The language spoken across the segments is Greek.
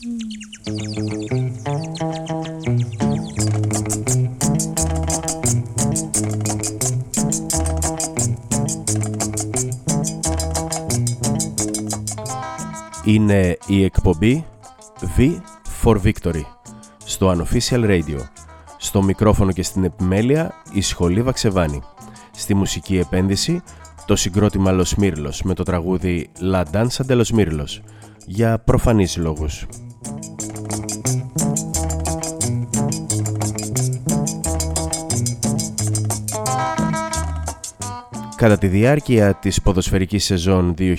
Είναι η εκπομπή V for Victory στο Unofficial Radio. Στο μικρόφωνο και στην επιμέλεια η Σχολή Βαξεβάνη. Στη μουσική επένδυση το συγκρότημα Los Mirlos με το τραγούδι La Danza de los Mirlos για προφανείς λόγους. Κατά τη διάρκεια της ποδοσφαιρικής σεζόν 2021-22,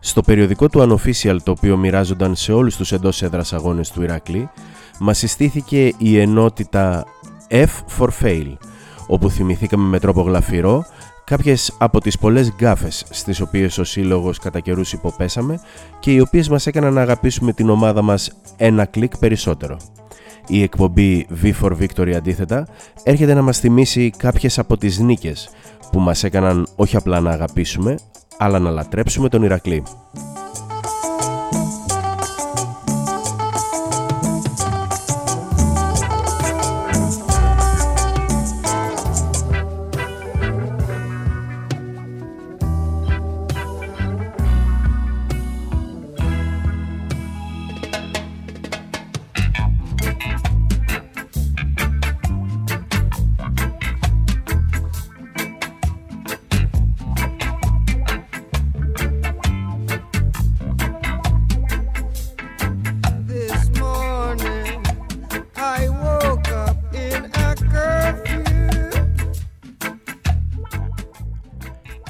στο περιοδικό του Unofficial το οποίο μοιράζονταν σε όλους τους εντός έδρας αγώνες του Ηρακλή, μας συστήθηκε η ενότητα F for Fail, όπου θυμηθήκαμε με τρόπο γλαφυρό κάποιες από τις πολλές γκάφες στις οποίες ο σύλλογος κατά καιρούς υποπέσαμε και οι οποίες μας έκαναν να αγαπήσουμε την ομάδα μας ένα κλικ περισσότερο. Η εκπομπή V for Victory αντίθετα έρχεται να μας θυμίσει κάποιες από τις νίκες που μας έκαναν όχι απλά να αγαπήσουμε αλλά να λατρέψουμε τον Ηρακλή.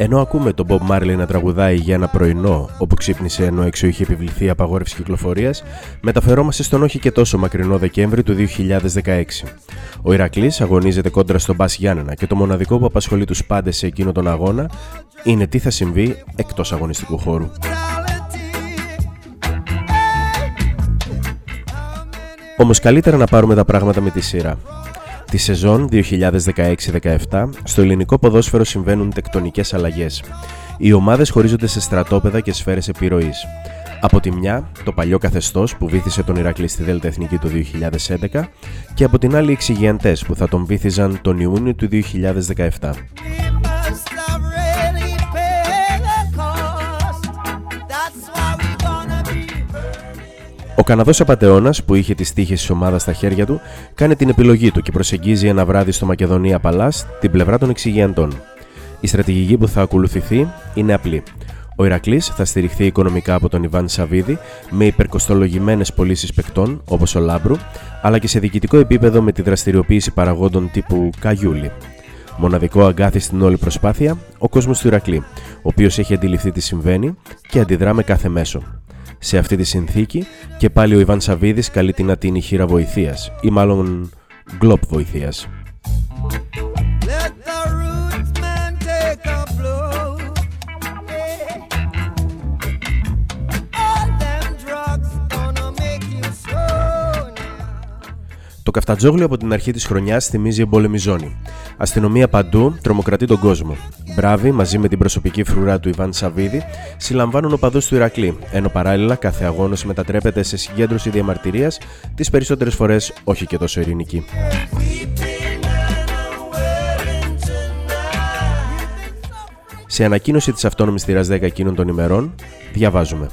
Ενώ ακούμε τον Bob Marley να τραγουδάει για ένα πρωινό όπου ξύπνησε ενώ έξω είχε επιβληθεί απαγόρευση κυκλοφορίας, μεταφερόμαστε στον όχι και τόσο μακρινό Δεκέμβρη του 2016. Ο Ηρακλής αγωνίζεται κόντρα στον Μπας Γιάννενα και το μοναδικό που απασχολεί τους πάντες σε εκείνο τον αγώνα είναι τι θα συμβεί εκτός αγωνιστικού χώρου. Όμως καλύτερα να πάρουμε τα πράγματα με τη σειρά. Τη σεζόν 2016-17 στο ελληνικό ποδόσφαιρο συμβαίνουν τεκτονικές αλλαγές. Οι ομάδες χωρίζονται σε στρατόπεδα και σφαίρες επιρροής. Από τη μια, το παλιό καθεστώς που βήθησε τον Ηρακλή στη Δέλτα Εθνική το 2011 και από την άλλη οι εξηγιαντές που θα τον βήθιζαν τον Ιούνιο του 2017. Ο Καναδός Απατεώνα, που είχε τις τύχες της ομάδας στα χέρια του, κάνει την επιλογή του και προσεγγίζει ένα βράδυ στο Μακεδονία Παλάς την πλευρά των εξηγιαντών. Η στρατηγική που θα ακολουθηθεί είναι απλή. Ο Ηρακλής θα στηριχθεί οικονομικά από τον Ιβάν Σαββίδη με υπερκοστολογημένες πωλήσεις παικτών όπως ο Λάμπρου, αλλά και σε διοικητικό επίπεδο με τη δραστηριοποίηση παραγόντων τύπου Καγιούλη. Μοναδικό αγκάθι στην όλη προσπάθεια, ο κόσμος του Ηρακλή, ο οποίος έχει αντιληφθεί τι συμβαίνει και αντιδρά με κάθε μέσο. Σε αυτή τη συνθήκη και πάλι ο Ιβάν Σαββίδης καλεί την ατίνη χείρα βοηθείας ή μάλλον γκλόπ βοηθείας. Το καφτατζόγλιο από την αρχή της χρονιάς θυμίζει εμπόλεμη ζώνη. Αστυνομία παντού τρομοκρατεί τον κόσμο. Μπράβοι, μαζί με την προσωπική φρουρά του Ιβάν Σαββίδη, συλλαμβάνουν οπαδούς του Ηρακλή, ενώ παράλληλα κάθε αγώνα μετατρέπεται σε συγκέντρωση διαμαρτυρίας, τις περισσότερες φορές όχι και τόσο ειρηνική. Σε ανακοίνωση της αυτόνομης θηράς 10 εκείνων των ημερών, διαβάζουμε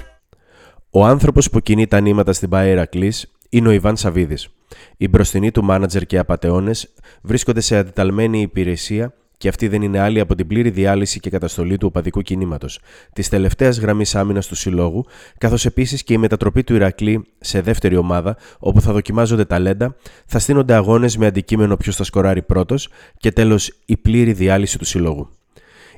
«Ο άνθρωπος που κινεί τα νήματα στην Παέρα Κλής είναι ο Ιβάν Σαββίδης. Οι μπροστινοί του μάνατζερ και απαταιώνες βρίσκονται σε αντιταλμένη υπηρεσία και αυτή δεν είναι άλλη από την πλήρη διάλυση και καταστολή του οπαδικού κινήματος, της τελευταίας γραμμής άμυνας του συλλόγου, καθώς επίσης και η μετατροπή του Ηρακλή σε δεύτερη ομάδα, όπου θα δοκιμάζονται ταλέντα, θα στείνονται αγώνες με αντικείμενο ποιος θα σκοράρει πρώτος και τέλος η πλήρη διάλυση του συλλόγου.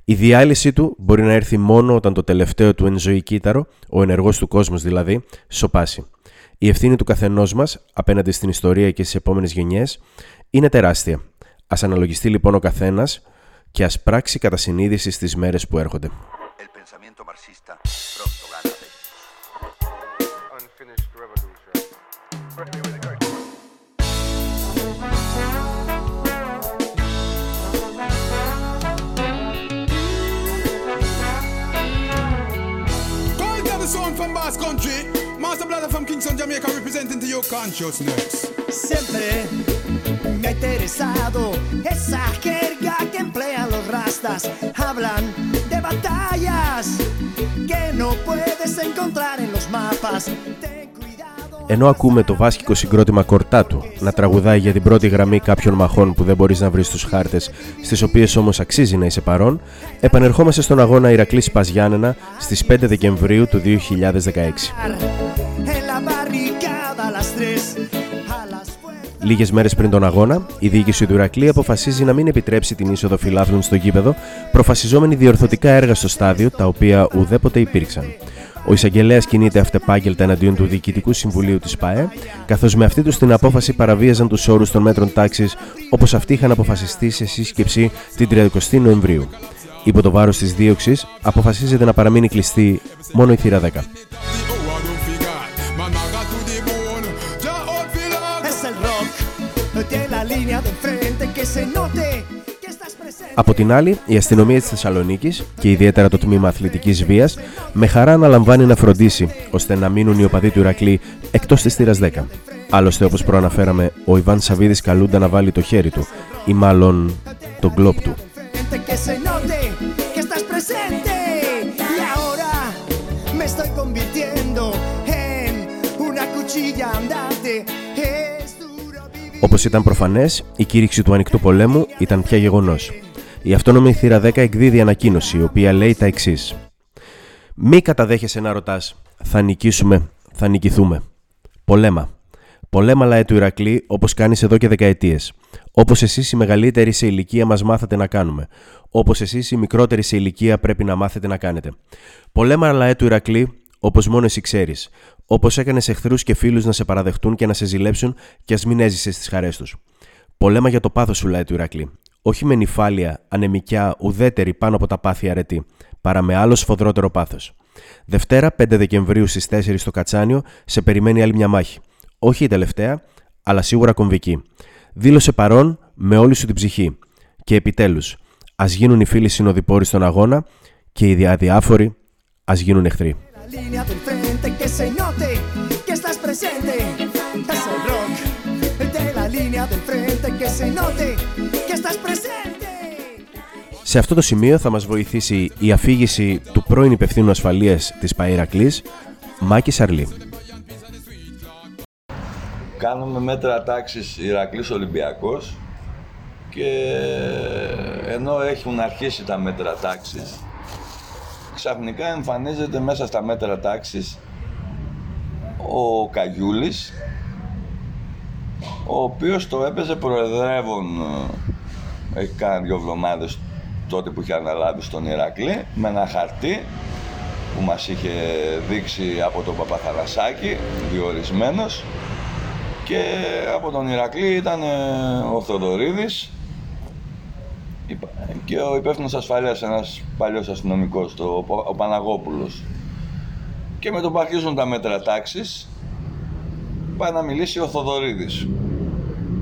Η διάλυση του μπορεί να έρθει μόνο όταν το τελευταίο του εν ζωή κύτταρο, ο ενεργός του κόσμος δηλαδή, σοπάσει. Η ευθύνη του καθενός μας απέναντι στην ιστορία και στις επόμενες γενιές είναι τεράστια. Α αναλογιστεί λοιπόν ο καθένας και ας πράξει κατά συνείδηση στις μέρες που έρχονται. Master Blatter from Kingston, Jamaica, representing to your consciousness. Siempre me ha interesado esa jerga que emplean los rastas. Hablan de batallas que no puedes encontrar en los mapas. Ενώ ακούμε το βάσκικο συγκρότημα Κορτάτου να τραγουδάει για την πρώτη γραμμή κάποιων μαχών που δεν μπορείς να βρεις στους χάρτες, στις οποίες όμως αξίζει να είσαι παρόν, επανερχόμαστε στον αγώνα Ηρακλής Παζιάννενα στις 5 Δεκεμβρίου του 2016. En la barricada a las tres. A las puertas. Λίγες μέρες πριν τον αγώνα, η διοίκηση του Ηρακλή αποφασίζει να μην επιτρέψει την είσοδο φιλάθλων στο γήπεδο, προφασιζόμενη διορθωτικά έργα στο στάδιο, τα οποία ουδέποτε υπήρξαν. Ο εισαγγελέας κινείται αυτεπάγγελτα εναντίον του Διοικητικού Συμβουλίου της ΠΑΕ, καθώς με αυτή τους την απόφαση παραβίαζαν τους όρους των μέτρων τάξης όπως αυτοί είχαν αποφασιστεί σε σύσκεψη την 30 Νοεμβρίου. Υπό το βάρος της δίωξης, αποφασίζεται να παραμείνει κλειστή μόνο η θύρα 10. Oh, I don't forget. Man, I got to the bone. Ja, out for love. Es el rock de la línea de enfrente que se note que estás presente. Από την άλλη, η αστυνομία της Θεσσαλονίκης και ιδιαίτερα το τμήμα αθλητικής βίας με χαρά αναλαμβάνει να φροντίσει ώστε να μείνουν οι οπαδοί του Ηρακλή εκτός της θύρας 10. Άλλωστε, όπως προαναφέραμε, ο Ιβάν Σαββίδης καλούνται να βάλει το χέρι του, ή μάλλον τον κλόπ του. Enfrente que se note que estás presente. Y ahora me estoy convirtiendo en una cuchilla andante. Es duro vivir. Όπως ήταν προφανές, η κήρυξη του ανοιχτού πολέμου ήταν πια γεγονός. Η αυτόνομη θύρα 10 εκδίδει ανακοίνωση, η οποία λέει τα εξής: Μη καταδέχεσαι να ρωτάς, θα νικήσουμε, θα νικηθούμε. Πολέμα. Πολέμα λαέ του Ηρακλή, όπως κάνεις εδώ και δεκαετίες. Όπως εσείς οι μεγαλύτεροι σε ηλικία μας μάθατε να κάνουμε. Όπως εσείς οι μικρότεροι σε ηλικία πρέπει να μάθετε να κάνετε. Πολέμα λαέ του Ηρακλή, όπως μόνο εσύ ξέρεις. Όπως έκανες εχθρούς και φίλους να σε παραδεχτούν και να σε ζηλέψουν και ας μην έζησες στι χαρές τους. Πολέμα για το πάθος σου, λαέ του Ηρακλή. Όχι με νυφάλια, ανεμικιά, ουδέτερη πάνω από τα πάθη αρετή, παρά με άλλο σφοδρότερο πάθος. Δευτέρα, 5 Δεκεμβρίου στις 4 στο Κατσάνιο, σε περιμένει άλλη μια μάχη. Όχι η τελευταία, αλλά σίγουρα κομβική. Δήλωσε παρόν με όλη σου την ψυχή. Και επιτέλους, ας γίνουν οι φίλοι συνοδοιπόροι στον αγώνα και οι αδιάφοροι ας γίνουν εχθροί. La línea de enfrente que se note que estás presente. Es el rock de la línea de enfrente que se note que estás presente. Σε αυτό το σημείο θα μας βοηθήσει η αφήγηση του πρώην υπευθύνου ασφαλείας της Παΐρακλης, Μάκης Σαρλή. Κάνουμε μέτρα τάξης Ηρακλής Ολυμπιακός και ενώ έχουν αρχίσει τα μέτρα τάξης ξαφνικά εμφανίζεται μέσα στα μέτρα τάξης ο Καγιούλης ο οποίος το έπαιζε προεδρεύων ε, έχει κάνει δύο εβδομάδες τότε που είχε αναλάβει στον Ηρακλή με ένα χαρτί που μας είχε δείξει από τον Παπαθανασάκη διορισμένος και από τον Ηρακλή ήταν ε, ο Θοδωρίδης υπα- και ο υπεύθυνος ασφαλείας, ένας παλιός αστυνομικός, το, ο Πα- ο Παναγόπουλος. Και με το που αρχίζουν τα μέτρα τάξης, πάει να μιλήσει ο Θοδωρίδης.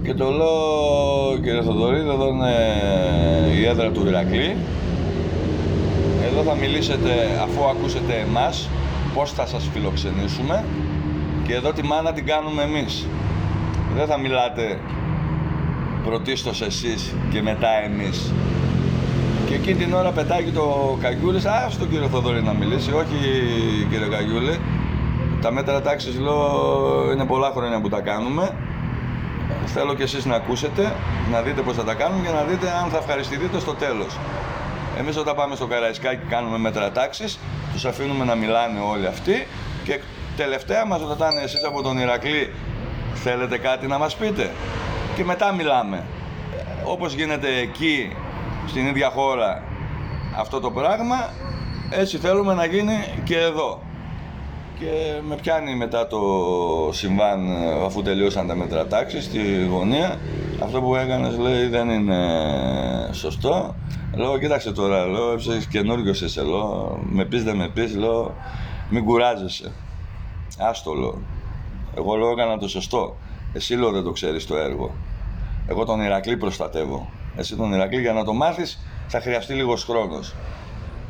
Και το λέω, κύριε Θοδωρίδη, εδώ είναι η έδρα του Ηρακλή. Εδώ θα μιλήσετε, αφού ακούσετε εμάς, πώς θα σας φιλοξενήσουμε και εδώ τη μάνα την κάνουμε εμείς. Δεν θα μιλάτε πρωτίστως εσείς και μετά εμείς. Και εκείνη την ώρα πετάγει το Καγιούλης, α, στον κύριο Θοδωρή να μιλήσει, όχι κύριε Καγιούλη. Τα μέτρα τάξης λέω είναι πολλά χρόνια που τα κάνουμε. Θέλω και εσείς να ακούσετε, να δείτε πώς θα τα κάνουμε και να δείτε αν θα ευχαριστηθείτε στο τέλος. Εμείς όταν πάμε στο Καραϊσκάκι κάνουμε μέτρα τάξης, τους αφήνουμε να μιλάνε όλοι αυτοί και τελευταία μας ρωτάνε εσείς από τον Ηρακλή θέλετε κάτι να μας πείτε; Και μετά μιλάμε. Ε, Όπως γίνεται εκεί στην ίδια χώρα αυτό το πράγμα, έτσι θέλουμε να γίνει και εδώ. Και με πιάνει μετά το συμβάν, ε, αφού τελειώσαν τα μέτρα τάξης, στη γωνία. Αυτό που έκανες, λέει, δεν είναι σωστό. Λέω, κοίταξε τώρα, λέω, είσαι καινούριος είσαι, λέω, με πεις δεν με πεις, λέω, μην κουράζεσαι. Άστο, λέω. Εγώ λέω, έκανα το σωστό. Εσύ, λέω, δεν το ξέρεις το έργο. Εγώ τον Ηρακλή προστατεύω. Εσύ τον Ηρακλή για να το μάθεις θα χρειαστεί λίγος χρόνος.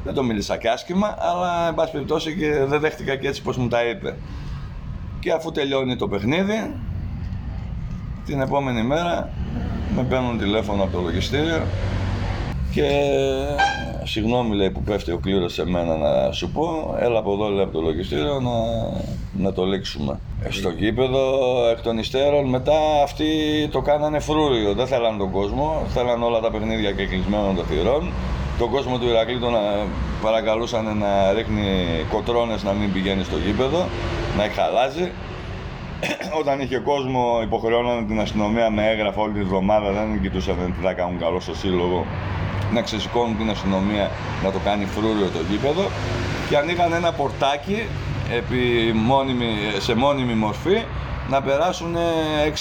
Δεν το μίλησα και άσχημα, αλλά εν πάση περιπτώσει και δεν δέχτηκα και έτσι πως μου τα είπε. Και αφού τελειώνει το παιχνίδι, την επόμενη μέρα με παίρνουν τηλέφωνο από το λογιστήριο και συγγνώμη λέει που πέφτει ο κλήρος σε μένα να σου πω, έλα από εδώ λέει από το λογιστήριο να, να το λήξουμε. Ε, Στο γήπεδο εκ των υστέρων μετά αυτοί το κάνανε φρούριο, δεν θέλαν τον κόσμο, θέλαν όλα τα παιχνίδια και κλεισμένων των θυρών. Τον κόσμο του Ηρακλή τον ε, παρακαλούσαν να ρίχνει κοτρώνες να μην πηγαίνει στο γήπεδο, να χαλάζει. Όταν είχε κόσμο, υποχρεώνανε την αστυνομία με έγγραφα όλη τη βδομάδα. Δεν κοιτούσαν τι θα κάνουν καλό στο σύλλογο. Να ξεσηκώνουν την αστυνομία να το κάνει φρούριο το γήπεδο. Και ανοίγαν ένα πορτάκι επί μόνιμη, σε μόνιμη μορφή να περάσουν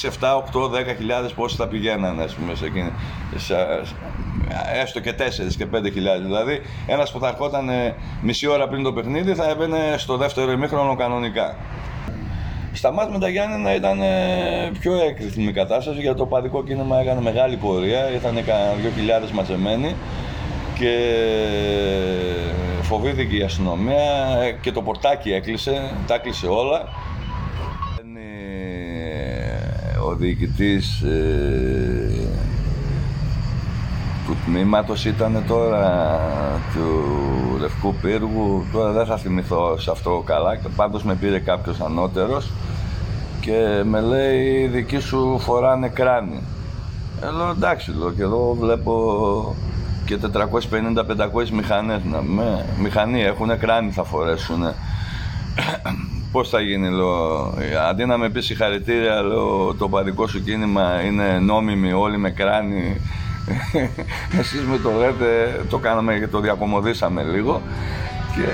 6, 7, 8, 10 χιλιάδες πόσοι θα πηγαίνανε ας πούμε, σε εκείνη, σε, έστω και 4 και 5 χιλιάδες. Δηλαδή ένας που θα ερχόταν μισή ώρα πριν το παιχνίδι θα έμπαινε στο δεύτερο ημίχρονο κανονικά. Στα μάτια με τα Γιάννενα ήταν ε, πιο έκρηθμη η κατάσταση γιατί το παδικό κίνημα έκανε μεγάλη πορεία. Ήταν κανένα 2.000 μαζεμένοι και φοβήθηκε η αστυνομία ε, και το πορτάκι έκλεισε, τα έκλεισε όλα. Ο διοικητής ε, του τμήματος ήταν τώρα του Λευκού Πύργου, τώρα δεν θα θυμηθώ σε αυτό καλά, πάντως με πήρε κάποιος ανώτερος και με λέει οι δικοί σου φοράνε κράνη. Ε, λέω εντάξει, λέω, και εδώ βλέπω και 450-500 μηχανές. Να, με, μηχανή έχουν, κράνη θα φορέσουν. Πώς θα γίνει, λέω, αντί να με πεις συγχαρητήρια, λέω, το παδικό σου κίνημα είναι νόμιμη, όλοι με κράνη. Εσείς με το λέτε, το κάναμε και το διακομωδήσαμε λίγο. Και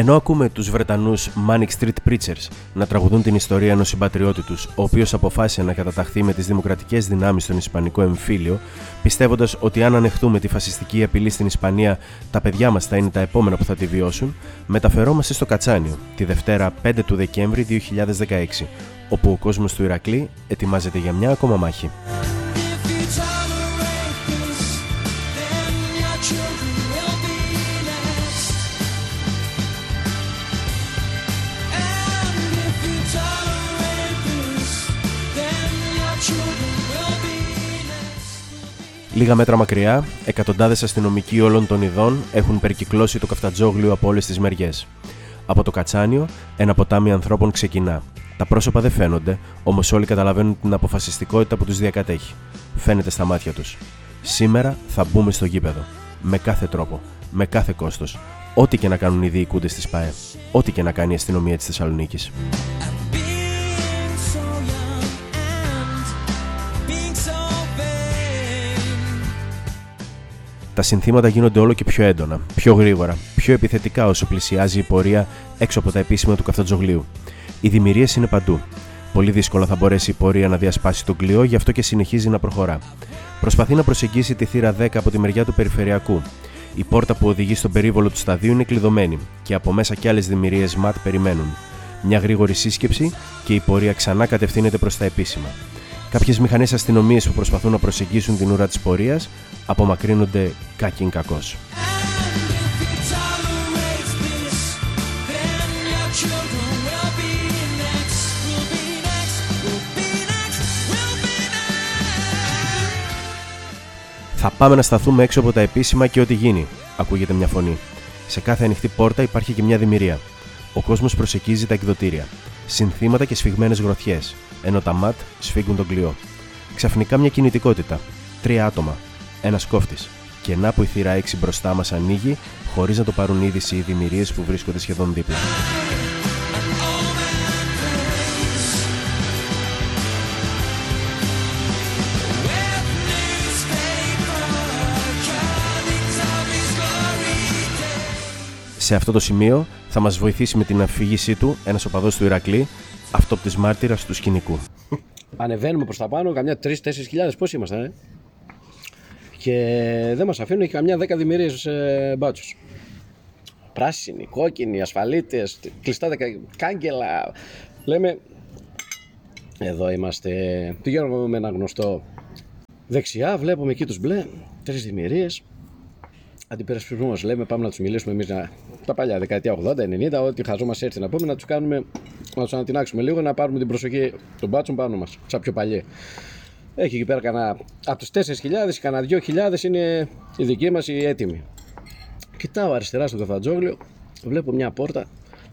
Ενώ ακούμε τους Βρετανούς Manic Street Preachers να τραγουδούν την ιστορία ενός συμπατριώτη τους, ο οποίος αποφάσισε να καταταχθεί με τις δημοκρατικές δυνάμεις στον Ισπανικό εμφύλιο, πιστεύοντας ότι αν ανεχτούμε τη φασιστική απειλή στην Ισπανία, τα παιδιά μας θα είναι τα επόμενα που θα τη βιώσουν, μεταφερόμαστε στο Κατσάνιο, τη Δευτέρα 5 του Δεκέμβρη 2016, όπου ο κόσμος του Ηρακλή ετοιμάζεται για μια ακόμα μάχη. Λίγα μέτρα μακριά, εκατοντάδες αστυνομικοί όλων των ειδών έχουν περικυκλώσει το καφτατζόγλιο από όλες τις μεριές. Από το Κατσάνιο, ένα ποτάμι ανθρώπων ξεκινά. Τα πρόσωπα δεν φαίνονται, όμως όλοι καταλαβαίνουν την αποφασιστικότητα που τους διακατέχει. Φαίνεται στα μάτια τους. Σήμερα θα μπούμε στο γήπεδο. Με κάθε τρόπο. Με κάθε κόστος. Ό,τι και να κάνουν οι διοικούντες της ΠΑΕ. Ό,τι και να κάνει η αστυνομία της Θεσσαλονίκης. Τα συνθήματα γίνονται όλο και πιο έντονα, πιο γρήγορα, πιο επιθετικά όσο πλησιάζει η πορεία έξω από τα επίσημα του καυτοτζογλίου. Οι δημιουργίες είναι παντού. Πολύ δύσκολα θα μπορέσει η πορεία να διασπάσει τον κλειό, γι' αυτό και συνεχίζει να προχωρά. Προσπαθεί να προσεγγίσει τη θύρα 10 από τη μεριά του περιφερειακού. Η πόρτα που οδηγεί στον περίβολο του σταδίου είναι κλειδωμένη και από μέσα κι άλλες δημιουργίες ΜΑΤ περιμένουν. Μια γρήγορη σύσκεψη και η πορεία ξανά κατευθύνεται προς τα επίσημα. Κάποιες μηχανές αστυνομίες που προσπαθούν να προσεγγίσουν την ουρά της πορείας απομακρύνονται κάκιν κακό. And if you tolerate this, then your children will be next. Will be next. Will be next. Will be next. Θα πάμε να σταθούμε έξω από τα επίσημα και ό,τι γίνει, ακούγεται μια φωνή. Σε κάθε ανοιχτή πόρτα υπάρχει και μια δημιουργία. Ο κόσμος προσεγγίζει τα εκδοτήρια. Συνθήματα και σφιγμένες γροθιές, ενώ τα ματ σφίγγουν τον κλειό. Ξαφνικά μια κινητικότητα. Τρία άτομα. Ένας κόφτης. Και να που η θύρα 6 μπροστά μας ανοίγει, χωρίς να το πάρουν είδηση οι δημιουργίες που βρίσκονται σχεδόν δίπλα. Σε αυτό το σημείο θα μας βοηθήσει με την αφήγησή του ένας οπαδός του Ηρακλή, αυτόπτης μάρτυρας του σκηνικού. Ανεβαίνουμε προς τα πάνω, καμιά 3-4 χιλιάδες. Πώς ήμασταν, ε; Και δεν μας αφήνουν, έχει καμιά 10 δημιουργίες ε, μπάτσους. Πράσινοι, κόκκινοι, ασφαλίτες, κλειστά δεκα... κάγκελα. Λέμε, εδώ είμαστε. Πηγαίνουμε με ένα γνωστό δεξιά, βλέπουμε εκεί τους μπλε, τρεις δημιουργίες. Αντιπερασπισμό μας λέμε, πάμε να τους μιλήσουμε εμείς τα παλιά δεκαετία 80, 90, ό,τι χαζό μα έρθει να πούμε, να τους κάνουμε, να τους ανατινάξουμε λίγο, να πάρουμε την προσοχή των μπάτσων πάνω μας, σαν πιο παλιέ. Έχει εκεί πέρα κανένα, από τους 4.000, κανένα 2.000 είναι οι δικοί μας οι έτοιμοι. Κοιτάω αριστερά στο καφατζόγλιο, βλέπω μια πόρτα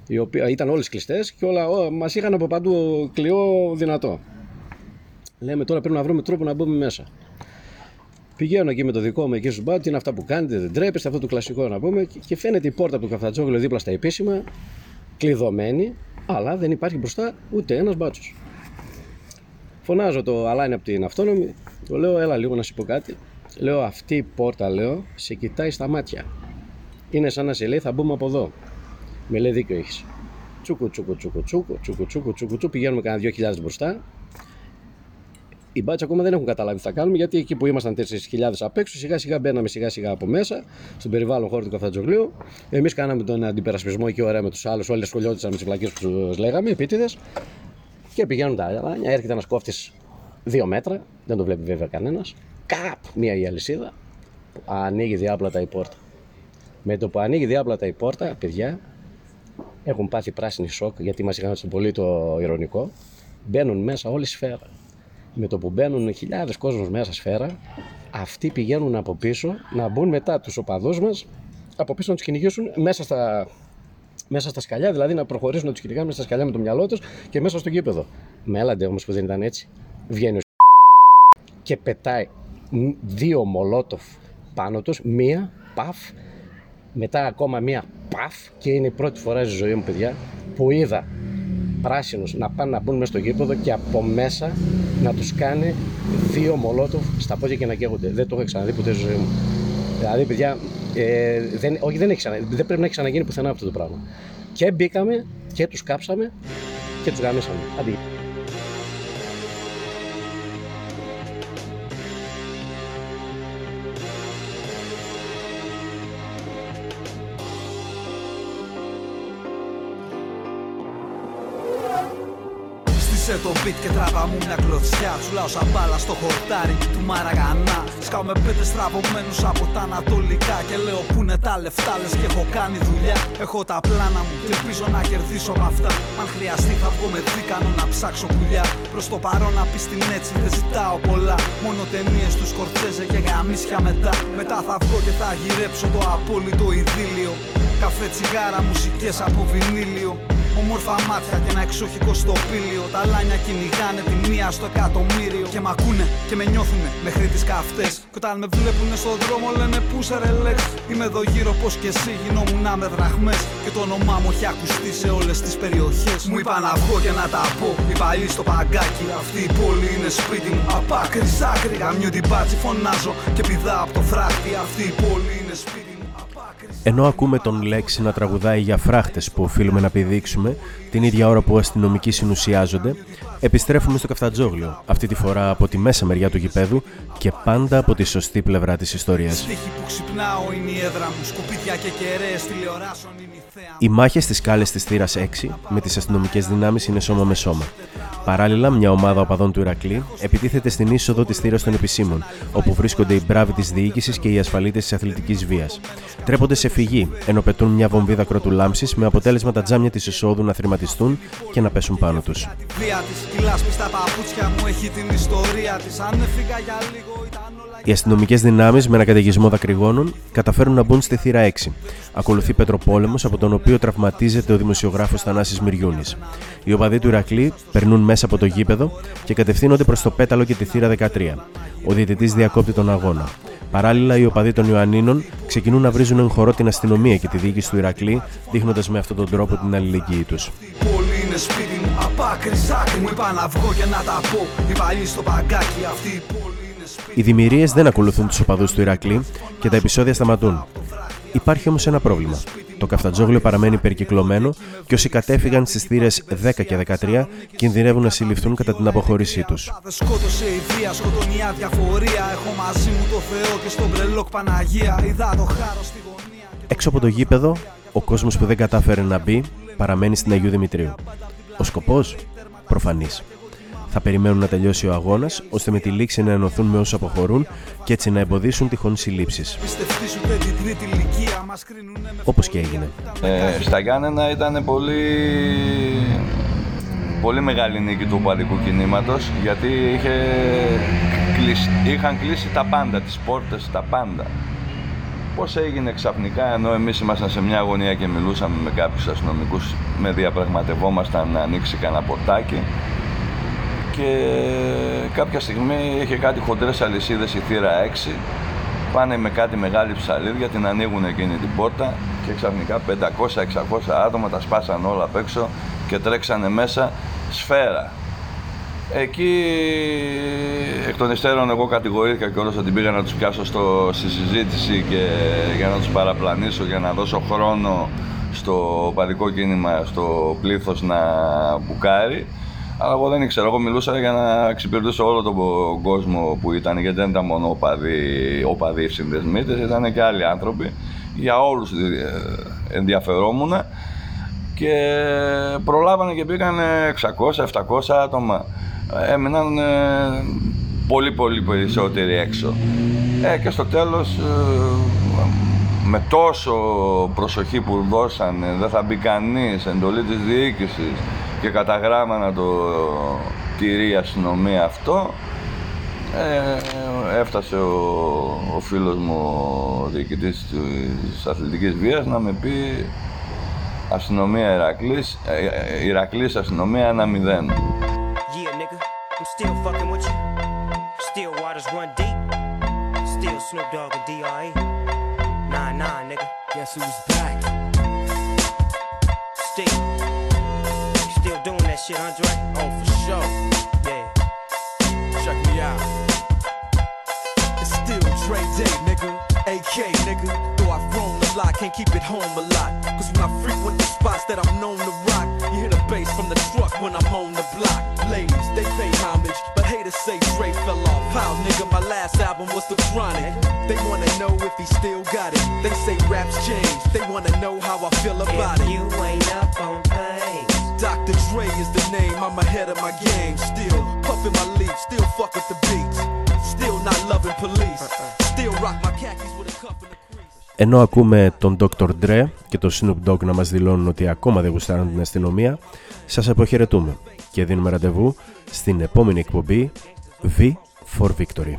η οποία ήταν όλες κλειστές και όλα μας είχαν από παντού κλειό δυνατό. Λέμε τώρα πρέπει να βρούμε τρόπο να μπούμε μέσα. Πηγαίνω εκεί με το δικό μου εκεί στου μπάτ, είναι αυτά που κάνετε, δεν τρέπεστε, αυτό το κλασικό να πούμε. Και- Και φαίνεται η πόρτα από το καφτατζόγλιο δίπλα στα επίσημα, κλειδωμένη, αλλά δεν υπάρχει μπροστά ούτε ένα μπάτσο. Φωνάζω το αλλά είναι από την αυτόνομη, το λέω, έλα λίγο να σου πω κάτι. Λέω, αυτή η πόρτα, λέω, σε κοιτάει στα μάτια. Είναι σαν να σε λέει, θα μπούμε από εδώ. Με λέει, δίκιο έχει. Τσούκου, τσούκου, τσούκου, τσούκου, τσούκου, τσούκου, τσούκου, τσούκου, πηγαίνουμε κανένα 2.000 μπροστά. Οι μπάτσε ακόμα δεν έχουν καταλάβει τι θα κάνουμε γιατί εκεί που ήμασταν 4.000 απ' έξω, σιγά σιγά μπαίναμε σιγά σιγά από μέσα, στον περιβάλλον χώρο του Καφτατζογλίου. Εμείς κάναμε τον αντιπερασπισμό εκεί ωραία με τους άλλους, όλοι σχολιόντουσαν με τις βλακίες που τους λέγαμε, επίτηδες. Και πηγαίνουν τα αλάνια, έρχεται ένας κόφτης δύο μέτρα, δεν το βλέπει βέβαια κανένας. Καπ! Μία η αλυσίδα. Ανοίγει διάπλατα η πόρτα. Με το που ανοίγει διάπλατα η πόρτα, παιδιά, έχουν πάθει πράσινη σοκ γιατί μας είχαν στο πολύ το ηρωνικό. Μπαίνουν μέσα όλη σφαίρα. Με το που μπαίνουν χιλιάδες κόσμος μέσα σφαίρα, αυτοί πηγαίνουν από πίσω να μπουν μετά τους οπαδούς μας, από πίσω να τους κυνηγήσουν μέσα στα, μέσα στα σκαλιά, δηλαδή να προχωρήσουν να τους κυνηγάνε μέσα στα σκαλιά με το μυαλό τους και μέσα στο γήπεδο. Μέλαντε όμως που δεν ήταν έτσι. Βγαίνει ο και πετάει μ, δύο μολότοφ πάνω τους, μία παφ, μετά ακόμα μία παφ και είναι η πρώτη φορά στη ζωή μου παιδιά που είδα πράσινους να πάνε να μπουν μέσα στο γήπεδο και από μέσα να τους κάνει δύο μολότοφ στα πόδια και να καίγονται. Δεν το έχω ξαναδεί ποτέ στη ζωή μου. Δηλαδή, παιδιά, ε, δεν, όχι, δεν, έχει ξανα, δεν πρέπει να έχει ξαναγίνει πουθενά αυτό το πράγμα. Και μπήκαμε και τους κάψαμε και τους γαμίσαμε. Άντε. Το beat και τράβα μου μια κλωτσιά. Τσουλάω σαν μπάλα στο χορτάρι του Μαραγανά. Σκάω με πέντε στραβωμένους από τα ανατολικά Και λέω που είναι τα λεφτά λες και έχω κάνει δουλειά. Έχω τα πλάνα μου και ελπίζω να κερδίσω με αυτά. Μ' αν χρειαστεί θα βγω με δίκανο να ψάξω πουλιά. Προς το παρόν να πεις την έτσι δεν ζητάω πολλά. Μόνο ταινίες τους Σκορτσέζε και γαμίσια μετά. Μετά θα βγω και θα γυρέψω το απόλυτο ειδήλιο Καφέ τσιγάρα μουσικές από βινίλιο Όμορφα μάτια και ένα εξοχικό στο πήλιο. Τα λάνια κυνηγάνε τη μία στο εκατομμύριο. Και μ' ακούνε και με νιώθουνε μέχρι τις καυτές. Και όταν με βλέπουνε στον δρόμο λένε πού σε ρε Λέξ; Είμαι εδώ γύρω πω και εσύ γινόμουν με δραχμές. Και το όνομά μου έχει ακουστεί σε όλες τις περιοχές. Μου είπα να βγω και να τα πω. Οι παλιοί στο παγκάκι. Αυτή η πόλη είναι σπίτι μου. Απ' άκρη σ' άκρη. Γαμιού την πάτσι φωνάζω και πηδά από το φράχτη. Αυτή η πόλη είναι σπίτι Ενώ ακούμε τον Λέξη να τραγουδάει για φράχτες που οφείλουμε να επιδείξουμε την ίδια ώρα που αστυνομικοί συνουσιάζονται, επιστρέφουμε στο Καφτατζόγλιο, αυτή τη φορά από τη μέσα μεριά του γηπέδου και πάντα από τη σωστή πλευρά της ιστορίας. Στίχη που ξυπνάω είναι η έδρα μου. Σκουπίδια και κεραίες τηλεοράσεων είναι η θέα Οι μάχες στι σκάλε της θύρας 6 με τις αστυνομικές δυνάμεις είναι σώμα με σώμα. Παράλληλα, μια ομάδα οπαδών του Ηρακλή επιτίθεται στην είσοδο της θύρας των επισήμων, όπου βρίσκονται οι μπράβοι της διοίκησης και οι ασφαλίτες της αθλητικής βίας. Τρέπονται σε φυγή, ενώ πετούν μια βομβίδα κροτουλάμψη με αποτέλεσμα τα τζάμια της εισόδου να θρηματιστούν και να πέσουν πάνω τους. Τη βία της Η λάσπη στα παπούτσια μου έχει την ιστορία της Αν έφυγα για λίγο ήταν όλα Οι αστυνομικές δυνάμεις με ένα καταιγισμό δακρυγόνων καταφέρουν να μπουν στη θύρα 6. Ακολουθεί πετροπόλεμο από τον οποίο τραυματίζεται ο δημοσιογράφος Θανάσης Μυριούνης. Οι οπαδοί του Ηρακλή περνούν μέσα από το γήπεδο και κατευθύνονται προς το πέταλο και τη θύρα 13. Ο διαιτητής διακόπτει τον αγώνα. Παράλληλα, οι οπαδοί των Ιωαννίνων ξεκινούν να βρίζουν εν χορό την αστυνομία και τη διοίκηση του Ηρακλή, δείχνοντας με αυτόν τον τρόπο την αλληλεγγύη τους. Η πόλη είναι σπίτι μου Απ' άκρη σ' άκρη Μου είπα να βγω και να τα πω Οι παλιοί στο παγκάκι Αυτή η πόλη είναι σπίτι Οι δημιουργίες δεν ακολουθούν τους οπαδούς του Ηρακλή και τα επεισόδια σταματούν. Υπάρχει όμως ένα πρόβλημα. Το καφτατζόγλιο παραμένει περικυκλωμένο και όσοι κατέφυγαν στις θύρες 10 και 13 κινδυνεύουν να συλληφθούν κατά την αποχώρησή τους. Δεν σκότωσε η βία, σκοτωνιά διαφορία. Έχω μαζί μου το Θεό και στον μπρελόκ Παναγία. Είδα το χάρο στη γωνία. Έξω από το γήπεδο, ο κόσμος που δεν κατάφερε να μπει παραμένει στην Αγίου Δημητρίου. Ο σκοπός, προφανής. Θα περιμένουν να τελειώσει ο αγώνας, ώστε με τη λήξη να ενωθούν με όσους αποχωρούν και έτσι να εμποδίσουν τυχόν συλλήψεις. Πιστευτεί σου την τρίτη ηλικία. Μα κρίνουνε με Όπως και έγινε. Ε, στα Γιάννενα ήταν πολύ, πολύ μεγάλη νίκη του οπαδικού κινήματος γιατί είχε κλείσει, είχαν κλείσει τα πάντα, τις πόρτες, τα πάντα. Πώς έγινε ξαφνικά ενώ εμείς ήμασταν σε μια αγωνία και μιλούσαμε με κάποιους αστυνομικούς, με διαπραγματευόμασταν να ανοίξει κανένα ποτάκι και κάποια στιγμή είχε κάτι χοντρές αλυσίδες η θύρα 6 πάνε με κάτι μεγάλη ψαλίδια, την ανοίγουν εκείνη την πόρτα και ξαφνικά 500-600 άτομα τα σπάσαν όλα απ' έξω και τρέξανε μέσα σφαίρα. Εκεί εκ των υστέρων εγώ κατηγορήθηκα και όλος ότι πήγα να τους πιάσω στο, στη συζήτηση και για να τους παραπλανήσω, για να δώσω χρόνο στο παδικό κίνημα, στο πλήθος να μπουκάρει. Αλλά εγώ δεν ήξερα, εγώ μιλούσα για να εξυπηρετήσω όλο τον κόσμο που ήταν, γιατί δεν ήταν μόνο οπαδοί, οπαδοί συνδεσμίτες, ήταν και άλλοι άνθρωποι. Για όλους ε, ενδιαφερόμουν και προλάβανε και πήγαν 600-700 άτομα. Έμειναν ε, πολύ πολύ περισσότεροι έξω. Ε, και στο τέλος ε, με τόσο προσοχή που δώσανε, δεν θα μπει κανείς, εντολή της διοίκησης και κατά γράμμα να το τηρεί η αστυνομία αυτό, ε, έφτασε ο, ο φίλος μου, ο διοικητής της αθλητικής βίας, να με πει αστυνομία Ηρακλής, ε, ε, Ηρακλής αστυνομία 1-0. Yeah, Snoop Dogg and D.R.E. Nah, nah, nigga. Guess who's back? Still. Still doing that shit, Andre? Oh, for sure. Yeah. Check me out. It's still Dre Day, nigga. AK, nigga. Though I've grown a lot, can't keep it home a lot. Cause when I frequent the spots that I'm known to rock, you hear the bass from the truck when I'm on the block. Ladies, they pay homage, but haters say Dre fell off. How, nigga, my last album was The Chronic. They wanna know if he still got it. They say raps change, they wanna know how I feel about If it. you ain't up on things. Dr. Dre is the name, I'm ahead of my game. Still puffin' my leaf, still fuck with the beats. Still not loving police. Still rock my khakis with a cuff and a crease. Ενώ ακούμε τον Dr. Dre και τον Snoop Dogg να μας δηλώνουν ότι ακόμα δεν γουστάρουν την αστυνομία, σας αποχαιρετούμε και δίνουμε ραντεβού στην επόμενη εκπομπή V for Victory.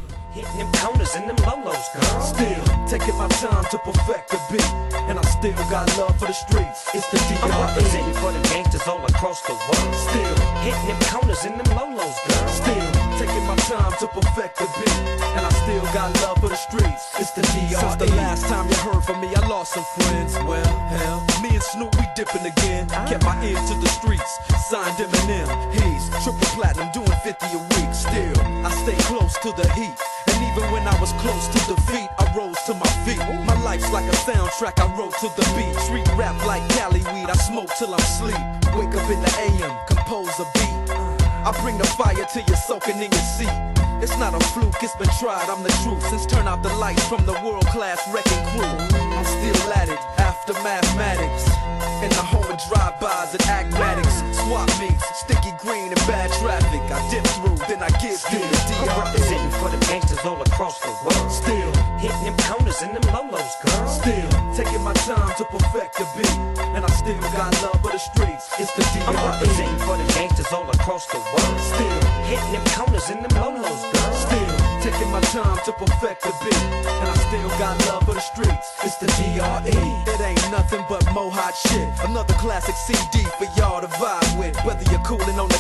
Taking my time to perfect the beat. And I still got love for the streets. It's the I'm representing for the gangsters all across the world. Still, Hitting them corners and them lolos, girl. still taking my time to perfect the beat. And I still got love for the streets. It's the D.R.E. Since the last time you heard from me, I lost some friends. Well, hell, me and Snoop, we dipping again. Kept my ear to the streets. Signed Eminem. He's triple platinum, doing 50 a week. Still, I stay close to the heat. Even when I was close to defeat, I rose to my feet. My life's like a soundtrack I wrote to the beat. Street rap like Cali weed, I smoke till I'm sleep. Wake up in the AM, compose a beat. I bring the fire till you're soaking in your seat. It's not a fluke, it's been tried, I'm the truth. Since turn out the lights from the world class wrecking crew. I'm still at it, after mathematics. In the home of drive-bys and acmatics. Swap meets, sticky green and bad traffic. I dip through, then I give you the I'm representing for the gangsters all across the world. Still, Hitting them corners and them lolos, girl. still taking my time to perfect the beat. And I still got love for the streets. It's the I'm DR. representing for the gangsters all across the world. Still, Hitting them corners and them lolos, girl. Still taking my time to perfect the beat, and I still got love for the streets. It's the DRE. It ain't nothing but mohawk shit. Another classic CD for y'all to vibe with. Whether you're cooling on the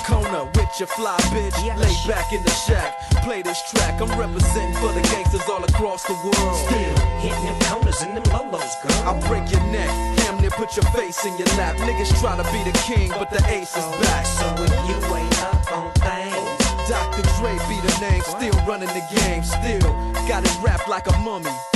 with your fly bitch, lay back in the shack, play this track. I'm representing for the gangsters all across the world. Still. Hitting them corners and them lolos, girl. I'll break your neck, damn near put your face in your lap. Niggas try to be the king, but the ace is oh, back. So if you ain't up on things, Dr. Dre be the name, still running the game, still got it wrapped like a mummy.